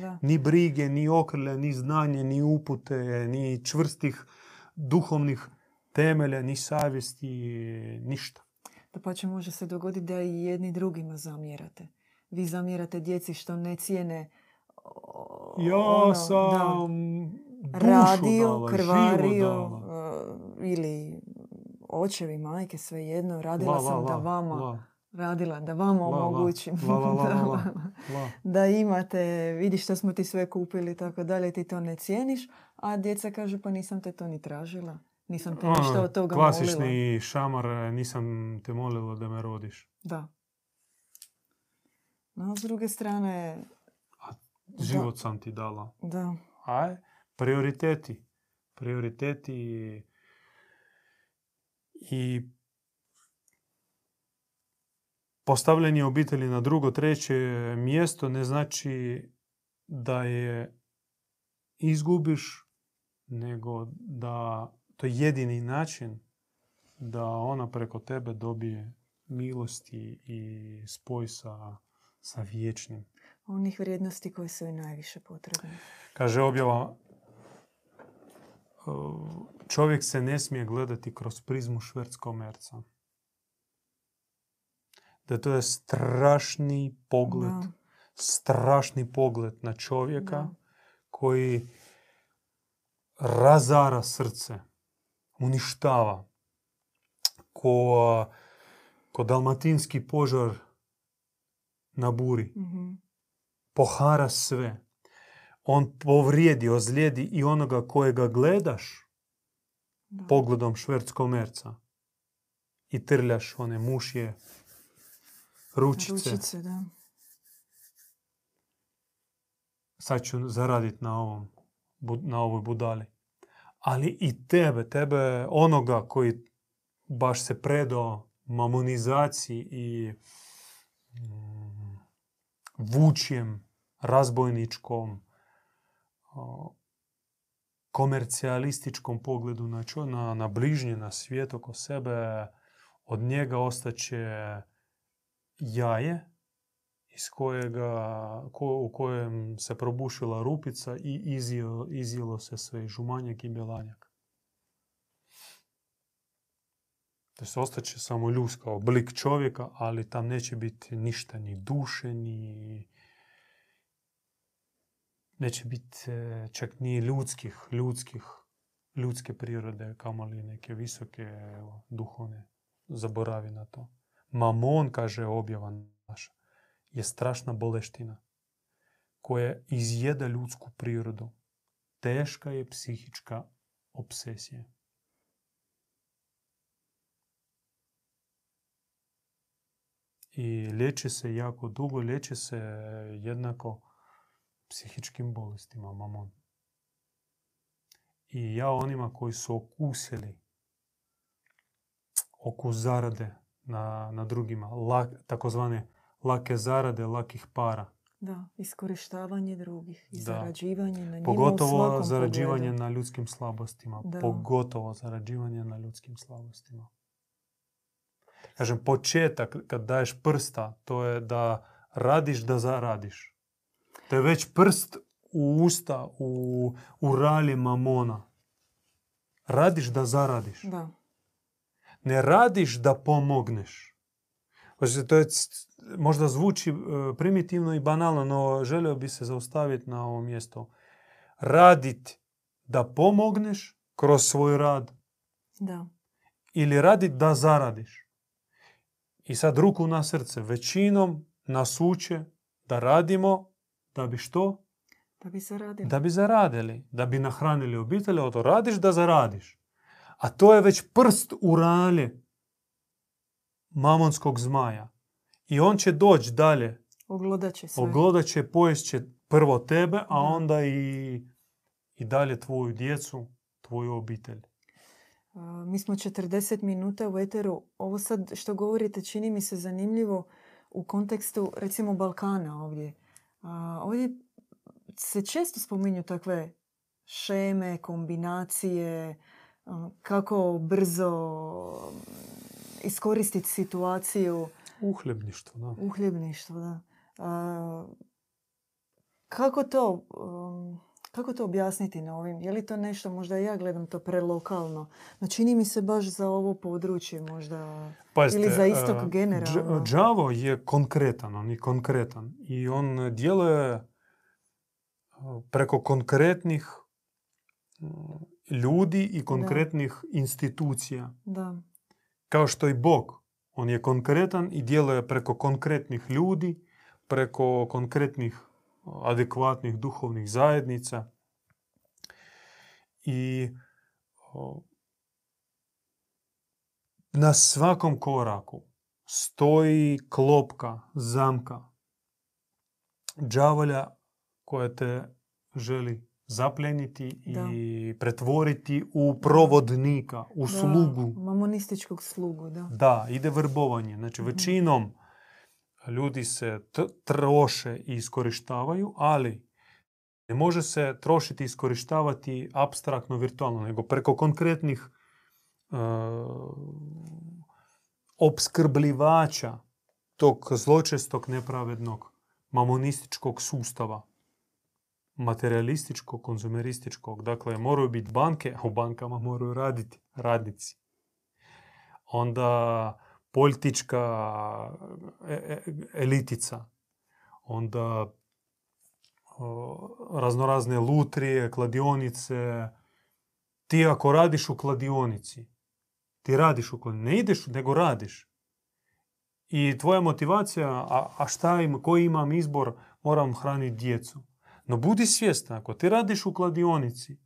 Speaker 1: da.
Speaker 2: ni brige, ni okrlja, ni znanje, ni upute, ni čvrstih duhovnih temelja, ni savjesti, ništa.
Speaker 1: Da pa će može se dogoditi da i jedni drugima zamjerate. Vi zamjerate djeci što ne cijene o,
Speaker 2: Ja
Speaker 1: ono,
Speaker 2: sam
Speaker 1: da,
Speaker 2: dušu
Speaker 1: radio,
Speaker 2: dala,
Speaker 1: krvario
Speaker 2: dala.
Speaker 1: e, ili očevi, majke, svejedno, radila
Speaker 2: La, la,
Speaker 1: sam da vama,
Speaker 2: la,
Speaker 1: radila, da vama omogućim. Da imate, vidi što smo ti sve kupili i tako dalje, ti to ne cijeniš, a djeca kažu pa nisam te to ni tražila, nisam te ništa od toga molila.
Speaker 2: Klasični šamar, e, nisam te molila da me rodiš.
Speaker 1: Da. No, s druge strane,
Speaker 2: Život sam ti dala.
Speaker 1: da,
Speaker 2: Aj, prioriteti. Prioriteti i postavljanje obitelji na drugo, treće mjesto ne znači da je izgubiš, nego da to je jedini način da ona preko tebe dobije milosti i spoj sa, sa vječnim.
Speaker 1: onih vrijednosti koje su i najviše potrebne.
Speaker 2: Kaže objava, čovjek se ne smije gledati kroz prizmu šverckomerca. Da to je strašni pogled,
Speaker 1: Da.
Speaker 2: strašni pogled na čovjeka
Speaker 1: Da.
Speaker 2: koji razara srce, uništava. Ko, ko dalmatinski požar na buri
Speaker 1: Mhm.
Speaker 2: pohara sve. On povrijedi, ozlijedi i onoga kojega gledaš
Speaker 1: Da.
Speaker 2: pogledom šverckomerca. I trljaš one mušje ručice.
Speaker 1: Ručice, da.
Speaker 2: sad ću zaraditi na, ovom, na ovoj budali. Ali i tebe, tebe onoga koji baš se predao mamonizaciji i mm, vučijem razbojničkom, o, komercijalističkom pogledu na, čo- na, na bližnje, na svijet oko sebe, od njega ostaće jaje iz kojega, ko, u kojem se probušila rupica i izjelo, izjelo se sve žumanjak i bjelanjak. To se ostaće samo ljuska, oblik čovjeka, ali tam neće biti ništa, ni duše, ni... Neće biti e, čak ni ljudskih, ljudskih, ljudske prirode, kamoli neke visoke evo, duhovne. Zaboravi na to. Mamon, kaže objava naša, je strašna boleština koja izjeda ljudsku prirodu. Teška je psihička obsesija. I liječi se jako dugo, liječi se jednako psihičkim bolestima mamon. I ja onima koji su okusili okus zarade na, na drugima, lak, takozvane lake zarade, lakih para.
Speaker 1: Da, iskorištavanje drugih i
Speaker 2: Da.
Speaker 1: zarađivanje na njima
Speaker 2: Pogotovo zarađivanje
Speaker 1: pogledu.
Speaker 2: na ljudskim slabostima.
Speaker 1: Da.
Speaker 2: Pogotovo zarađivanje na ljudskim slabostima. Kažem, početak kad daješ prsta, to je da radiš da zaradiš. To je već prst u usta, u, u rali mamona. Radiš da zaradiš.
Speaker 1: Da,
Speaker 2: Ne radiš da pomogneš. Znači, to je, možda zvuči e, primitivno i banalno, no želio bi se zaustaviti na ovom mjestu. Radit da pomogneš kroz svoj rad
Speaker 1: da,
Speaker 2: ili radit da zaradiš. I sad ruku na srce. Većinom nas uče da radimo da bi što?
Speaker 1: da bi zaradili.
Speaker 2: Da bi zaradili. Da bi nahranili obitelj. a To radiš da zaradiš. A to je već prst u rali mamonskog zmaja. I on će doći dalje.
Speaker 1: Oglodat će sve.
Speaker 2: Oglodat će, pojest će prvo tebe, a
Speaker 1: Da.
Speaker 2: onda i, i dalje tvoju djecu, tvoju obitelj.
Speaker 1: A, Mi smo 40 minuta u eteru. Ovo sad što govorite čini mi se zanimljivo u kontekstu recimo Balkana ovdje. A, Ovdje se često spominju takve šeme, kombinacije, a, kako brzo mm, iskoristiti situaciju,
Speaker 2: Uhljebništvo, da.
Speaker 1: uhljebništvo. Da. A, kako to um, kako to objasniti na ovim? Je li to nešto, možda ja gledam to prelokalno, no čini mi se baš za ovo područje možda...
Speaker 2: Pazite,
Speaker 1: Ili za istok
Speaker 2: e,
Speaker 1: generalno.
Speaker 2: Dž- Đavo je konkretan, on je konkretan. I on djeluje preko konkretnih ljudi i konkretnih institucija.
Speaker 1: Da,
Speaker 2: Kao što i Bog. On je konkretan i djeluje preko konkretnih ljudi, preko konkretnih adekvatnih duhovnih zajednica. I na svakom koraku stoji klopka, zamka, đavolja koja te želi zapljeniti
Speaker 1: Da.
Speaker 2: i pretvoriti u provodnika, u
Speaker 1: da,
Speaker 2: slugu.
Speaker 1: Mamonističkog slugu, da.
Speaker 2: Da, ide vrbovanje. Znači,
Speaker 1: Mhm.
Speaker 2: većinom ljudi se t- troše i iskorištavaju, ali ne može se trošiti i iskorištavati abstraktno, virtualno, nego preko konkretnih e, opskrbljivača tog zločestog, nepravednog, mamonističkog sustava, materialističkog, konzumerističkog. Dakle, moraju biti banke, a u bankama moraju raditi radnici. Onda politička e- e- elitica, onda raznorazne lutrije, kladionice. Ti ako radiš u kladionici, ti radiš u kladionici, ne ideš, nego radiš. I tvoja motivacija, a, a šta im, koji imam izbor, moram hraniti djecu. No budi svjestan, ako ti radiš u kladionici,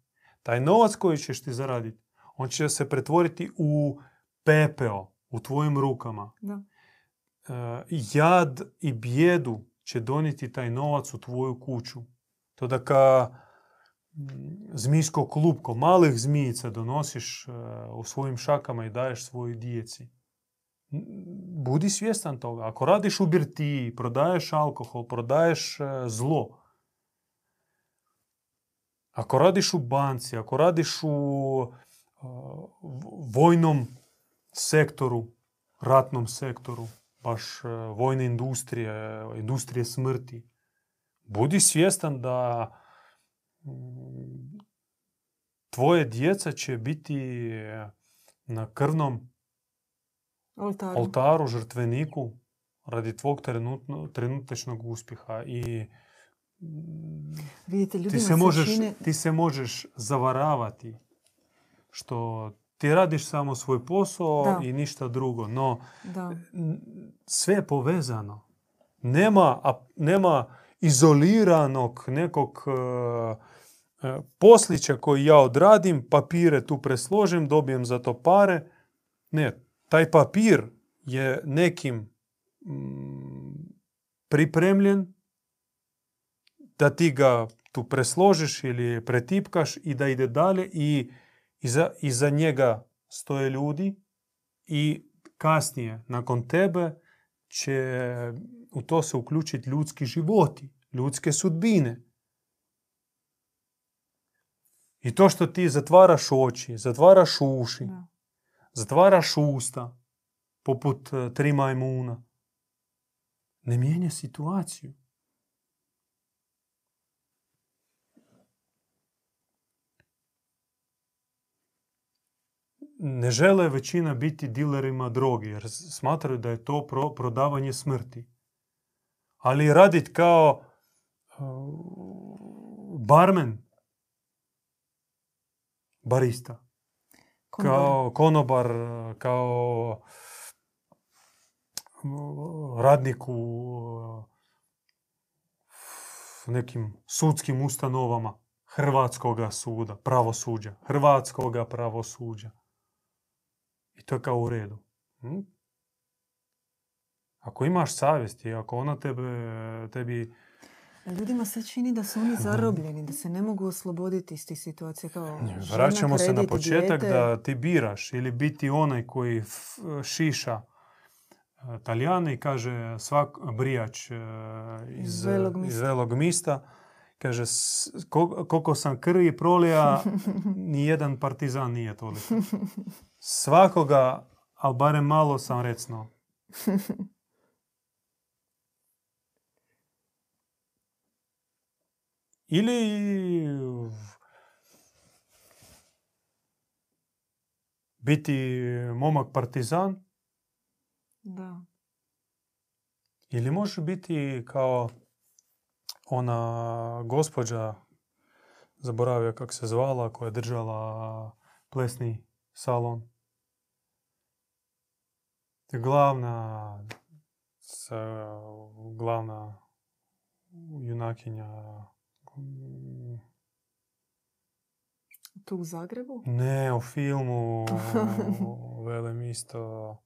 Speaker 2: taj novac koji ćeš ti zaraditi, on će se pretvoriti u pepeo u tvojim rukama.
Speaker 1: da.
Speaker 2: E, jad i bijedu će donijeti taj novac u tvoju kuću. To da ka mm, zmijsko klupko, malih zmijica donosiš e, u svojim šakama i daješ svojoj djeci. Budi svjestan toga. Ako radiš u birtiji, prodaješ alkohol, prodaješ e, zlo, ako radiš u banci, ako radiš u vojnom sektoru, ratnom sektoru, baš e, vojne industrije, industrije smrti, budi svjestan da mm, tvoje djeca će biti na krvnom
Speaker 1: Oltaru.
Speaker 2: oltaru, žrtveniku radi tvog trenutno, trenutačnog uspjeha i
Speaker 1: Vidite,
Speaker 2: ti
Speaker 1: ljudima
Speaker 2: se,
Speaker 1: se
Speaker 2: možeš,
Speaker 1: čine...
Speaker 2: ti se možeš zavaravati što ti radiš samo svoj posao
Speaker 1: Da.
Speaker 2: i ništa drugo, no
Speaker 1: Da.
Speaker 2: sve je povezano. Nema, a, nema izoliranog nekog e, e, poslića koji ja odradim, papire tu presložim, dobijem za to pare. Ne, taj papir je nekim mm, pripremljen da ti ga tu presložiš ili pretipkaš i da ide dalje i iza, iza njega stoje ljudi i kasnije, nakon tebe, će u to se uključiti ljudski životi, ljudske sudbine. I to što ti zatvaraš oči, zatvaraš uši,
Speaker 1: Da.
Speaker 2: zatvaraš usta, poput e, tri majmuna, ne mijenja situaciju. Ne žele većina biti dilerima droge jer smatraju da je to pro- prodavanje smrti. Ali radit kao uh, barmen, barista,
Speaker 1: Konobar.
Speaker 2: kao konobar, kao uh, radnik u uh, nekim sudskim ustanovama Hrvatskoga suda, pravosuđa, Hrvatskoga pravosuđa. I to je kao u redu. Hm? Ako imaš savjest i ako ona tebe, tebi...
Speaker 1: Ljudima se čini da su oni zarobljeni, da se ne mogu osloboditi iz tih situacija. Kao žena,
Speaker 2: Vraćamo se na početak
Speaker 1: dijete.
Speaker 2: da ti biraš ili biti onaj koji f- šiša e, Talijane i kaže svak brijač e, iz,
Speaker 1: Iz Velog
Speaker 2: iz
Speaker 1: mista.
Speaker 2: Kaže, "S- kol- koliko sam krvi prolija, ni jedan partizan nije toliko. Svakoga, ali barem malo sam recno. Ili biti momak partizan,
Speaker 1: Da.
Speaker 2: ili može biti kao ona gospođa, zaboravio kako se zvala, koja je držala plesni salon. Glavna, glavna junakinja mm,
Speaker 1: Tu u Zagrebu?
Speaker 2: Ne, u filmu velim isto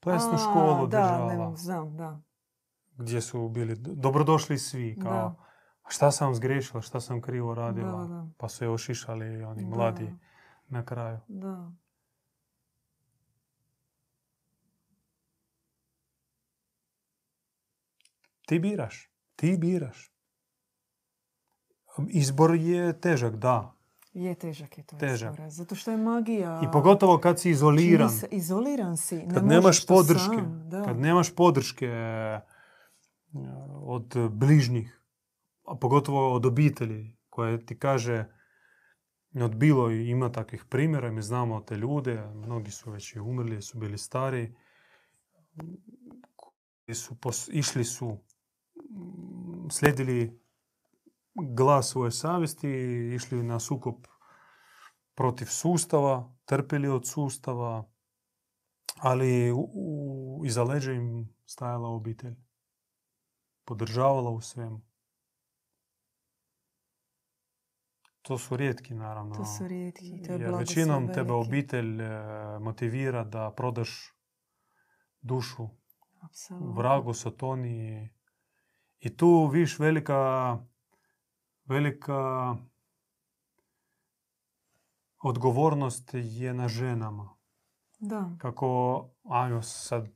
Speaker 2: plesnu školu
Speaker 1: da,
Speaker 2: držala.
Speaker 1: ne, znam, da.
Speaker 2: Gdje su bili do- dobrodošli svi. Kao,
Speaker 1: Da.
Speaker 2: "A šta sam zgrešila, šta sam krivo radila.
Speaker 1: da, da.
Speaker 2: Pa su je ošišali oni
Speaker 1: Da,
Speaker 2: mladi na kraju.
Speaker 1: Da.
Speaker 2: Ti biraš. Ti biraš. Izbor je težak, da.
Speaker 1: Je težak je to
Speaker 2: Težak.
Speaker 1: izbor, Zato što je magija.
Speaker 2: I pogotovo kad si
Speaker 1: čini
Speaker 2: izoliran.
Speaker 1: se- izoliran si. Ne
Speaker 2: kad nemaš podrške,
Speaker 1: sam, da.
Speaker 2: kad nemaš podrške od bližnjih, a pogotovo od obitelji koja ti kaže od bilo ima takvih primjera, mi znamo te ljude, mnogi su već i umrli, su bili stari, su pos- išli su, slijedili glas svoje savjesti, išli na sukob protiv sustava, trpili od sustava, ali u, u, iza leđa im stajala obitelj. Podržavala u svemu. To su rijetki, naravno.
Speaker 1: To su rijetki. To je
Speaker 2: Jer većinom tebe obitelj e, motivira da prodaš dušu
Speaker 1: Apsolutno.
Speaker 2: vragu, satoni. I tu viš velika, velika odgovornost je na ženama.
Speaker 1: Da.
Speaker 2: Kako, ajmo sad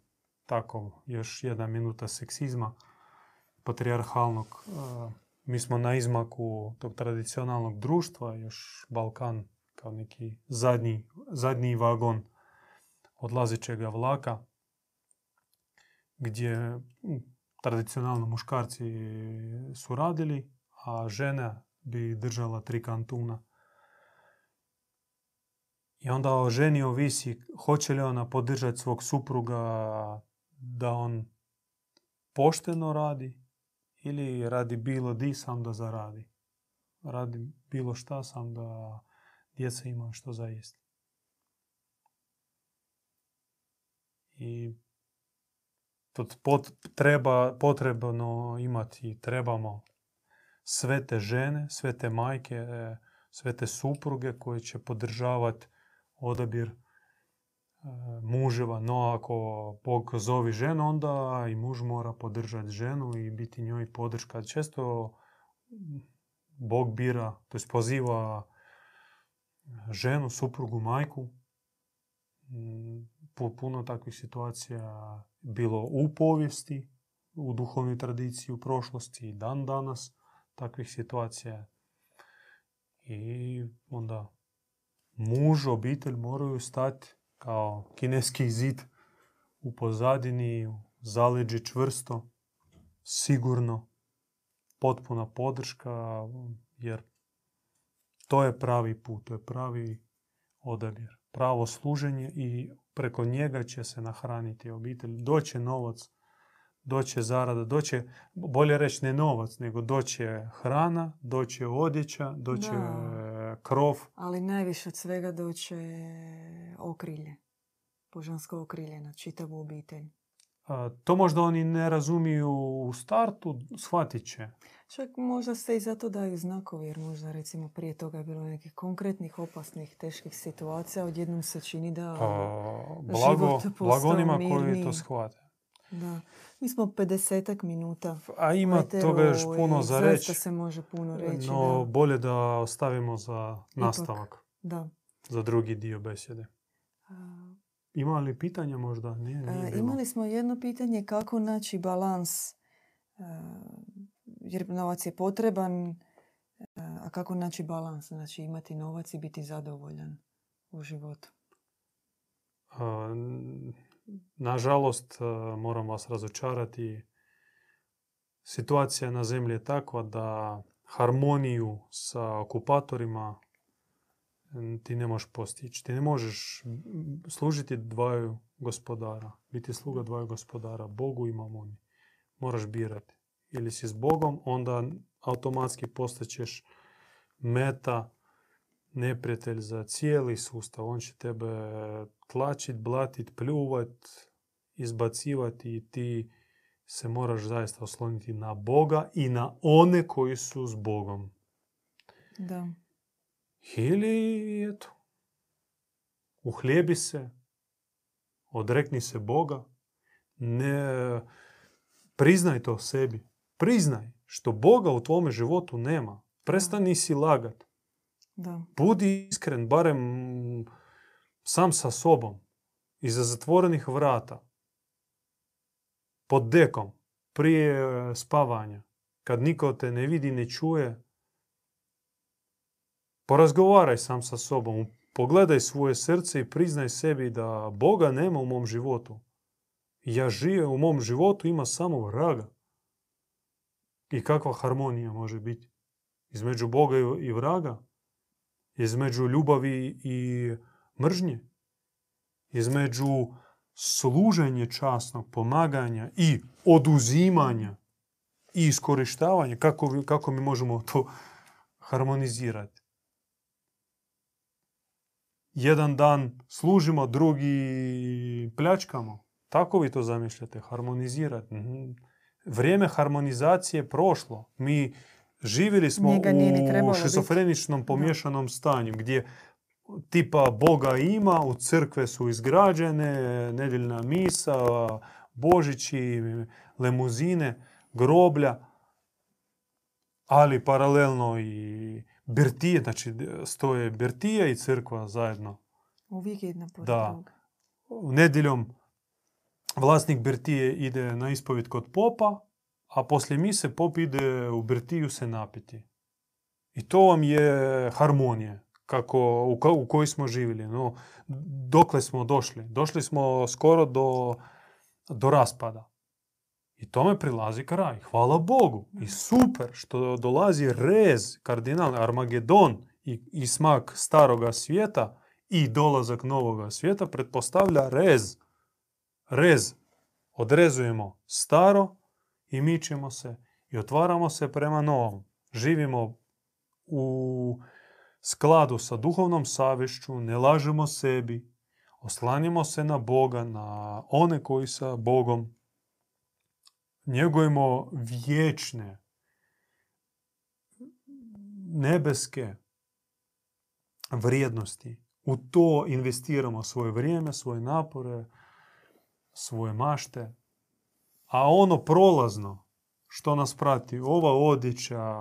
Speaker 2: tako, još jedna minuta seksizma, patrijarhalnog. e, Mi smo na izmaku tog tradicionalnog društva, još Balkan kao neki zadnji, zadnji vagon odlazećega vlaka, gdje tradicionalno muškarci su radili, a žena bi držala tri kantuna. I onda o ženi ovisi hoće li ona podržati svog supruga da on pošteno radi ili radi bilo di sam da zaradi. Radi bilo šta sam da djeca imaju što za jesti. I to pot, treba, potrebno imati, trebamo sve te žene, sve te majke, e, sve te supruge koje će podržavati odabir muževa. No ako Bog zovi ženu, onda i muž mora podržati ženu i biti njoj podrška. Često Bog bira, to poziva ženu, suprugu, majku. Mm, pu- Puno takvih situacija bilo u povijesti, u duhovnoj tradiciji, u prošlosti i dan danas takvih situacija. I onda muž, obitelj moraju stati kao kineski zid u pozadini, u čvrsto, sigurno, potpuna podrška, jer to je pravi put, to je pravi odabir, pravo služenje i preko njega će se nahraniti obitelj. Doće novac, doće zarada, doće, bolje reći ne novac, nego doće hrana, doće odjeća, doće. Krov,
Speaker 1: Ali najviše od svega doće okrilje. Božansko okrilje na čitavu obitelj.
Speaker 2: To možda oni ne razumiju u startu, shvatit će.
Speaker 1: Čak možda se i zato daju znakovi, jer možda recimo prije toga je bilo nekih konkretnih, opasnih, teških situacija. Odjednom se čini da...
Speaker 2: A, blago,
Speaker 1: život
Speaker 2: blago onima koji to shvate.
Speaker 1: Da. Mi smo 50 minuta.
Speaker 2: A ima
Speaker 1: u
Speaker 2: toga još puno za reći,
Speaker 1: se može puno reći.
Speaker 2: no
Speaker 1: da.
Speaker 2: bolje da ostavimo za nastavak,
Speaker 1: da.
Speaker 2: za drugi dio besjede.
Speaker 1: A,
Speaker 2: Ima li pitanja možda? Nije, nije bilo.
Speaker 1: imali smo jedno pitanje kako naći balans, jer novac je potreban, a kako naći balans, znači imati novac i biti zadovoljan u životu.
Speaker 2: A, Nažalost, a, moram vas razočarati. Situacija na zemlji je takva da harmoniju sa okupatorima ti ne možeš postići. Ti ne možeš služiti dvaju gospodara, biti sluga dvaju gospodara, Bogu i mamoni. Moraš birati. Ili si s Bogom, onda automatski postaćeš meta neprijatelj za cijeli sustav. On će tebe tlačit, blatit, pljuvat, izbacivati i ti se moraš zaista osloniti na Boga i na one koji su s Bogom.
Speaker 1: Da,
Speaker 2: Ili, eto, uhljebi se, odrekni se Boga, ne priznaj to sebi. Priznaj što Boga u tvome životu nema. Prestani si lagat.
Speaker 1: Da,
Speaker 2: Budi iskren, barem sam sa sobom, iza zatvorenih vrata, pod dekom, prije e, spavanja, kad niko te ne vidi, ne čuje. Porazgovaraj sam sa sobom, pogledaj svoje srce i priznaj sebi da Boga nema u mom životu. Ja živim u mom životu, ima samo vraga. I kakva harmonija može biti između Boga i vraga? Između ljubavi i mržnje, između služenja časnog, pomaganja i oduzimanja i iskorištavanja. Kako, kako mi možemo to harmonizirati? Jedan dan služimo, drugi pljačkamo. Tako vi to zamišljate, harmonizirati. Vrijeme harmonizacije je prošlo. Mi živjeli smo u
Speaker 1: trebalo biti.
Speaker 2: šizofreničnom pomiješanom stanju gdje tipa Boga ima, u crkve su izgrađene, nedjeljna misa, božići, lemuzine, groblja. ali paralelno i birtije, znači stoje birtije i crkva zajedno.
Speaker 1: Uvijek jedna
Speaker 2: Da. Nedjeljom vlasnik birtije ide na ispovjed kod popa, a poslije mise pop ide u birtiju se napiti. I to vam je harmonija kako, u, ko- u kojoj smo živjeli. No, dokle smo došli? Došli smo skoro do, do raspada. I tome prilazi kraj. Hvala Bogu. I super što dolazi rez, kardinal Armagedon i, i smak staroga svijeta i dolazak novoga svijeta pretpostavlja rez. Rez. Odrezujemo staro i mičemo se i otvaramo se prema novom. Živimo u skladu sa duhovnom savješću, ne lažemo sebi, oslanjamo se na Boga, na one koji sa Bogom njegujemo vječne, nebeske vrijednosti. U to investiramo svoje vrijeme, svoje napore, svoje mašte. A ono prolazno, što nas prati, ova odjeća,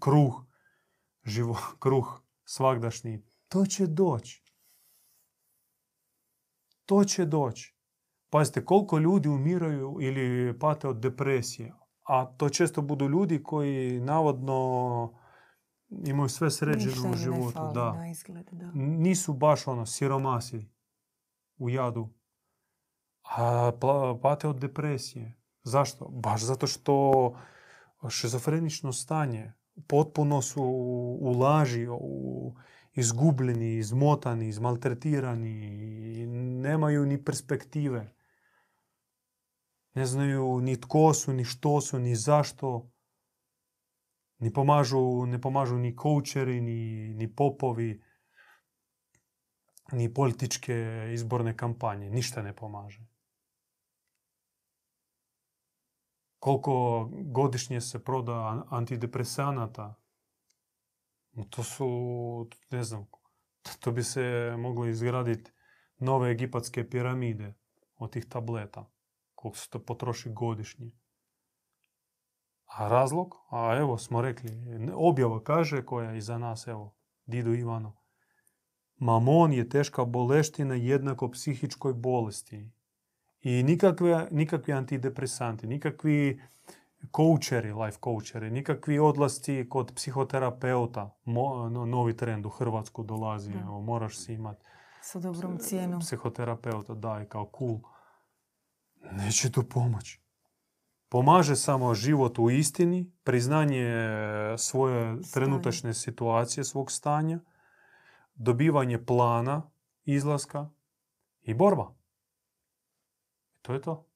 Speaker 2: kruh, živo, kruh svagdašnji, to će doći. To će doći. Pazite, koliko ljudi umiraju ili pate od depresije. A to često budu ljudi koji navodno imaju sve sređeno u životu. Da.
Speaker 1: izgled, da.
Speaker 2: Nisu baš ono siromasi u jadu. A pate od depresije. Zašto? Baš zato što šizofrenično stanje. Potpuno su u u, izgubljeni, izmotani, izmaltretirani. Nemaju ni perspektive. Ne znaju ni tko su, ni što su, ni zašto. Ni pomažu, ne pomažu ni koučeri, ni, ni popovi, ni političke izborne kampanje. Ništa ne pomaže. Koliko godišnje se proda an- antidepresanata, to su, ne znam, to bi se moglo izgraditi nove egipatske piramide od tih tableta. Koliko se to potroši godišnje. A razlog? A evo smo rekli, objava kaže koja je iza nas, evo, Didu Ivano. Mamon je teška boleština jednako psihičkoj bolesti. I nikakve, nikakvi antidepresanti, nikakvi koučeri, life koučeri, nikakvi odlasci kod psihoterapeuta. Mo- no- novi trend u Hrvatsku dolazi,
Speaker 1: Da.
Speaker 2: evo, moraš si imati
Speaker 1: Sa dobrom cijenom.
Speaker 2: psihoterapeuta, da, i kao cool. Neće to pomoći. Pomaže samo život u istini, priznanje svoje trenutačne situacije, svog stanja, dobivanje plana izlaska i borba. To je to.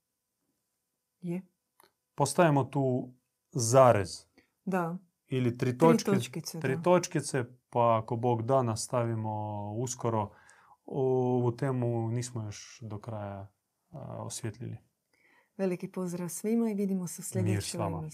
Speaker 1: Je.
Speaker 2: Postavimo tu zarez
Speaker 1: Da.
Speaker 2: ili tri
Speaker 1: Tri
Speaker 2: točke.
Speaker 1: točkice,
Speaker 2: tri
Speaker 1: da.
Speaker 2: točkice, pa ako Bog da nastavimo uskoro. Ovu temu nismo još do kraja osvjetljili.
Speaker 1: Veliki pozdrav svima i vidimo se u
Speaker 2: Mir s
Speaker 1: sljedećoj
Speaker 2: vama.
Speaker 1: emisiji.